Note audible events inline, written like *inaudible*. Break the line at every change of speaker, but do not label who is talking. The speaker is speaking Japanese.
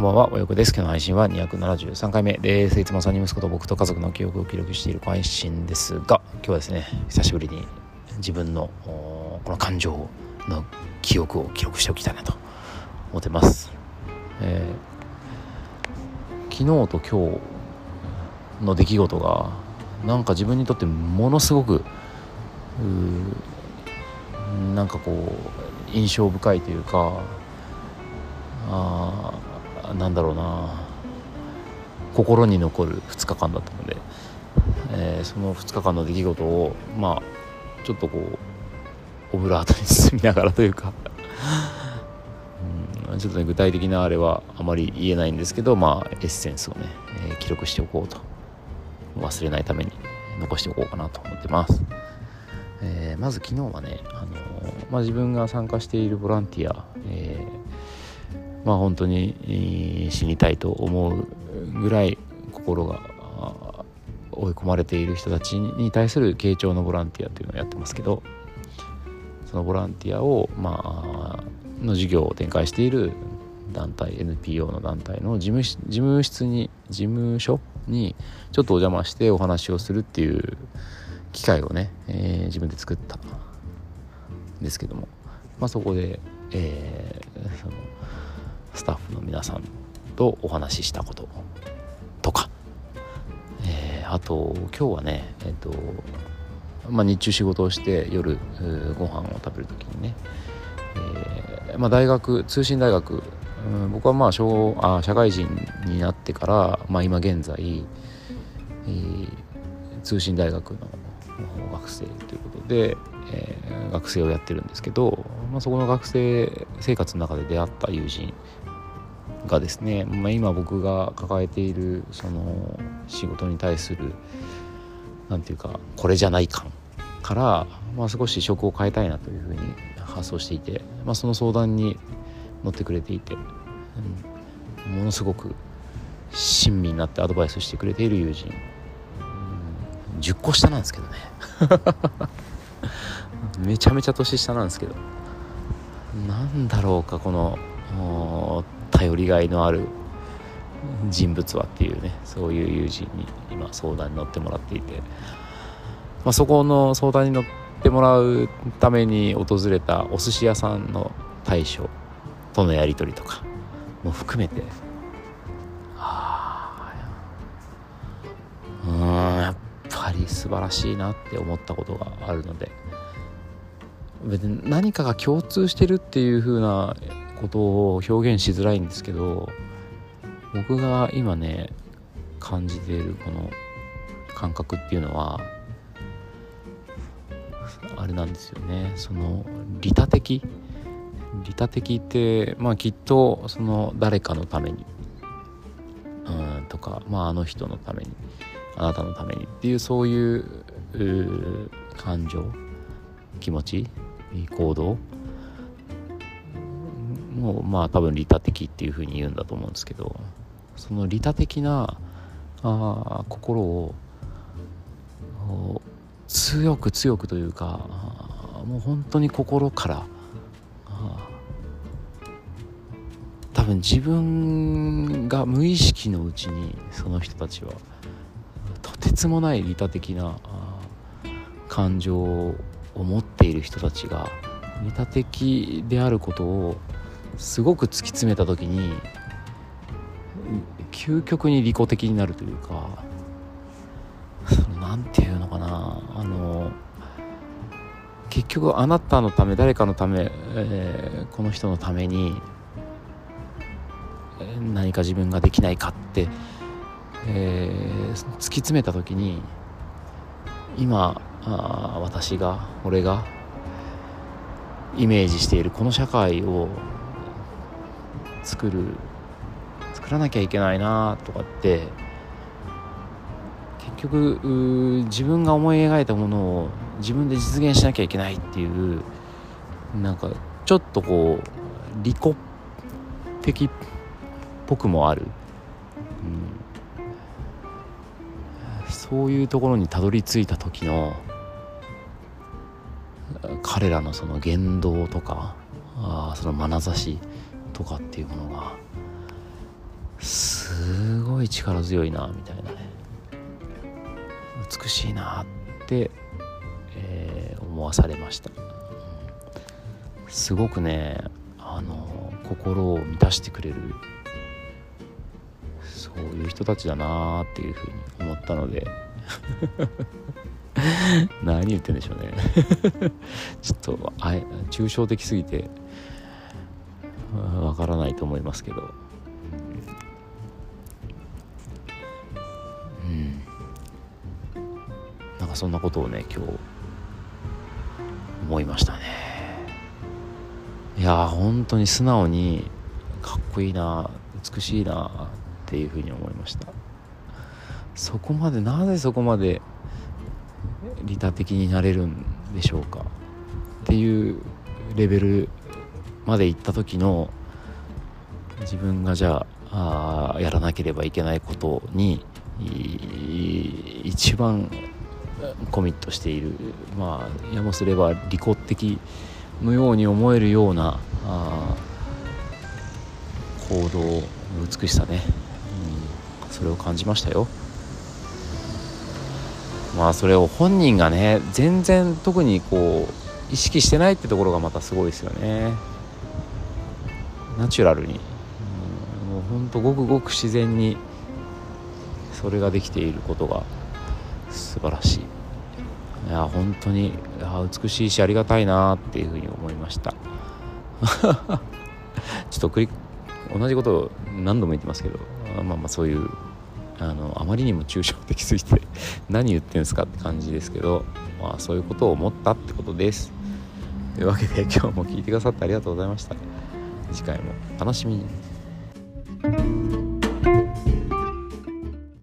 んばんは、およこです。今日の配信は273回目です。いつも3人息子と僕と家族の記憶を記録している配信ですが、今日はですね、久しぶりに自分のこの感情の記憶を記録しておきたいなと思ってます。えー、昨日と今日の出来事が、なんか自分にとってものすごく、なんかこう、印象深いというか、あなんだろうな心に残る2日間だったので、えー、その2日間の出来事をまあちょっとこうオブラートに進みながらというかうん、ちょっとね具体的なあれはあまり言えないんですけどまあエッセンスをね、えー、記録しておこうと忘れないために残しておこうかなと思ってます。えー、まず昨日はね、あのまあ、自分が参加しているボランティア、えまあ本当に死にたいと思うぐらい心が追い込まれている人たちに対する傾聴のボランティアというのをやってますけどそのボランティアをまあの授業を展開している団体 NPO の団体の事務事務室に事務所にちょっとお邪魔してお話をするっていう機会をね、えー、自分で作ったんですけども、まあ、そこで、えー、皆さんとお話ししたこととか、えー、あと今日はねえっ、ー、とまあ、日中仕事をして夜ご飯を食べる時にね、えー、まあ、大学通信大学、うん、僕はまあ小あ社会人になってから、まあ、今現在、えー、通信大学の学生ということで、えー、学生をやってるんですけど、まあ、そこの学生生活の中で出会った友人がですね、まあ、今僕が抱えているその仕事に対する何て言うかこれじゃない感から、まあ、少し職を変えたいなというふうに発想していて、まあ、その相談に乗ってくれていて、うん、ものすごく親身になってアドバイスしてくれている友人、うん、10個下なんですけどね。*laughs* めちゃめちゃ年下なんですけど。なんだろうかこの頼りがいのある人物はっていうねそういう友人に今相談に乗ってもらっていて、まあ、そこの相談に乗ってもらうために訪れたお寿司屋さんの大将とのやり取りとかも含めてあうんやっぱり素晴らしいなって思ったことがあるので別に何かが共通してるっていう風なことを表現しづらいんですけど僕が今ね感じているこの感覚っていうのはあれなんですよね。その利他的？利他的ってまあきっとその誰かのためにうんとかまああの人のためにあなたのためにっていうそういう感情気持ち行動もまあ多分利他的っていうふうに言うんだと思うんですけどその利他的なあ心を強く強くというかもう本当に心から多分自分が無意識のうちにその人たちはとてつもない利他的な感情を持っている人たちが利他的であることをすごく突き詰めた時に究極に利己的になるというか何て言うのかなあの結局あなたのため誰かのため、えー、この人のために何か自分ができないかって、えー、突き詰めた時に今あ私が俺がイメージしているこの社会を作る作らなきゃいけないなとかって結局自分が思い描いたものを自分で実現しなきゃいけないっていうなんかちょっとこう利己的っぽくもある、うん、そういうところにたどり着いた時の彼らのその言動とかあその眼差しとかっていうものがすごい力強いなみたいなね。美しいなって、えー、思わされました。すごくねあの心を満たしてくれるそういう人たちだなっていうふうに思ったので。*laughs* 何言ってんでしょうね。*laughs* ちょっとあ抽象的すぎて。わからないと思いますけど。うん。なんかそんなことをね今日思いましたね。いや本当に素直にかっこいいな美しいなっていうふうに思いました。そこまでなぜそこまで利他的になれるんでしょうかっていうレベルまで行った時の自分がじゃああやらなければいけないことに一番コミットしている。まあやもすれば利己的のように思えるようなあ行動の美しさね、うん、それを感じましたよ。まあそれを本人がね全然特にこう意識してないってところがまたすごいですよね。ナチュラルに、もうほんとごくごく自然にそれができていることが素晴らしい。いや本当に美しいしありがたいなっていうふうに思いました。*laughs* ちょっと繰り同じことを何度も言ってますけどまあまあそういうあのあまりにも抽象的すぎて *laughs* 何言ってんですかって感じですけど、まあ、そういうことを思ったってことです。というわけで今日も聞いてくださってありがとうございました。次回も楽しみに。